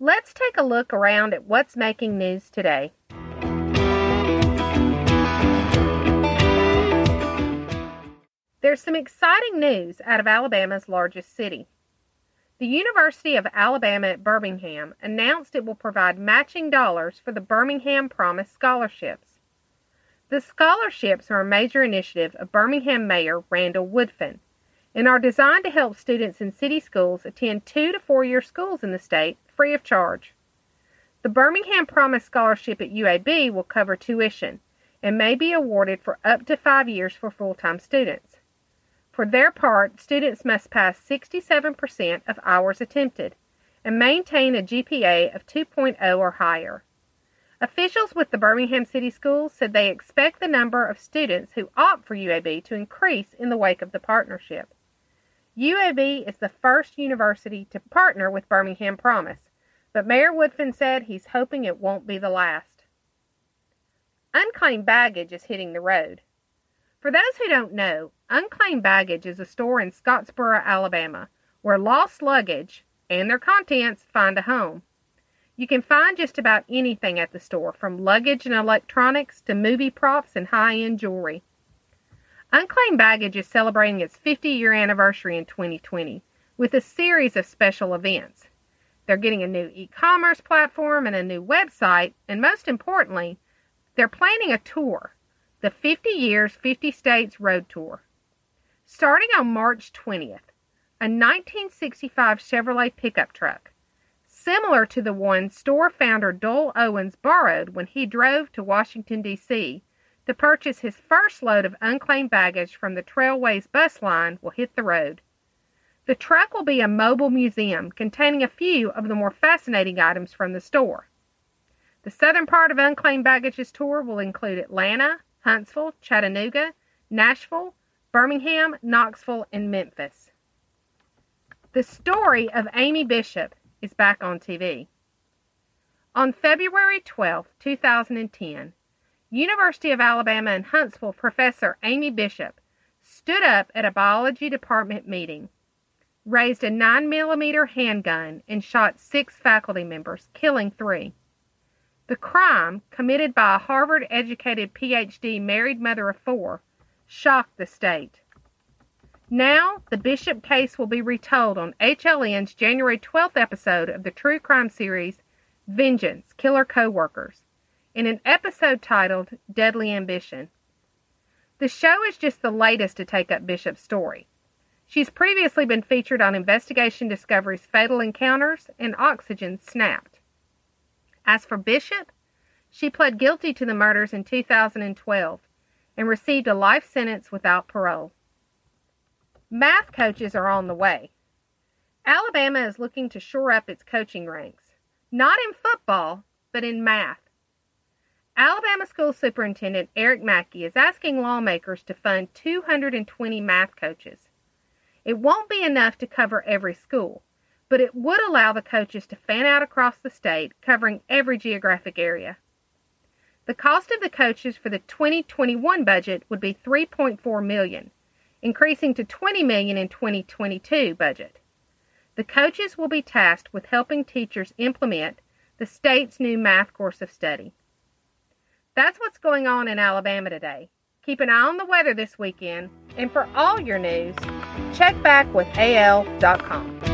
Let's take a look around at what's making news today. There's some exciting news out of Alabama's largest city. The University of Alabama at Birmingham announced it will provide matching dollars for the Birmingham Promise scholarships. The scholarships are a major initiative of Birmingham Mayor Randall Woodfin and are designed to help students in city schools attend two to four year schools in the state free of charge. The Birmingham Promise Scholarship at UAB will cover tuition and may be awarded for up to five years for full time students. For their part, students must pass 67% of hours attempted and maintain a GPA of 2.0 or higher. Officials with the Birmingham City Schools said they expect the number of students who opt for UAB to increase in the wake of the partnership. UAB is the first university to partner with Birmingham Promise, but Mayor Woodfin said he's hoping it won't be the last. Unclaimed baggage is hitting the road. For those who don't know, Unclaimed Baggage is a store in Scottsboro, Alabama, where lost luggage and their contents find a home. You can find just about anything at the store, from luggage and electronics to movie props and high end jewelry. Unclaimed Baggage is celebrating its 50 year anniversary in 2020 with a series of special events. They're getting a new e commerce platform and a new website, and most importantly, they're planning a tour the 50 Years, 50 States Road Tour. Starting on March 20th, a 1965 Chevrolet pickup truck, similar to the one store founder Doyle Owens borrowed when he drove to Washington, D.C. to purchase his first load of unclaimed baggage from the Trailways bus line, will hit the road. The truck will be a mobile museum containing a few of the more fascinating items from the store. The southern part of Unclaimed Baggage's tour will include Atlanta, Huntsville, Chattanooga, Nashville, Birmingham, Knoxville, and Memphis. The story of Amy Bishop is back on TV. On February 12, 2010, University of Alabama in Huntsville professor Amy Bishop stood up at a biology department meeting, raised a 9mm handgun, and shot six faculty members, killing three. The crime, committed by a Harvard educated PhD married mother of four, shocked the state. Now, the Bishop case will be retold on HLN's January 12th episode of the true crime series Vengeance Killer Coworkers, in an episode titled Deadly Ambition. The show is just the latest to take up Bishop's story. She's previously been featured on Investigation Discovery's Fatal Encounters and Oxygen Snapped. As for Bishop, she pled guilty to the murders in 2012 and received a life sentence without parole. Math coaches are on the way. Alabama is looking to shore up its coaching ranks, not in football, but in math. Alabama School Superintendent Eric Mackey is asking lawmakers to fund 220 math coaches. It won't be enough to cover every school, but it would allow the coaches to fan out across the state, covering every geographic area. The cost of the coaches for the 2021 budget would be 3.4 million, increasing to 20 million in 2022 budget. The coaches will be tasked with helping teachers implement the state's new math course of study. That's what's going on in Alabama today. Keep an eye on the weather this weekend, and for all your news, check back with AL.com.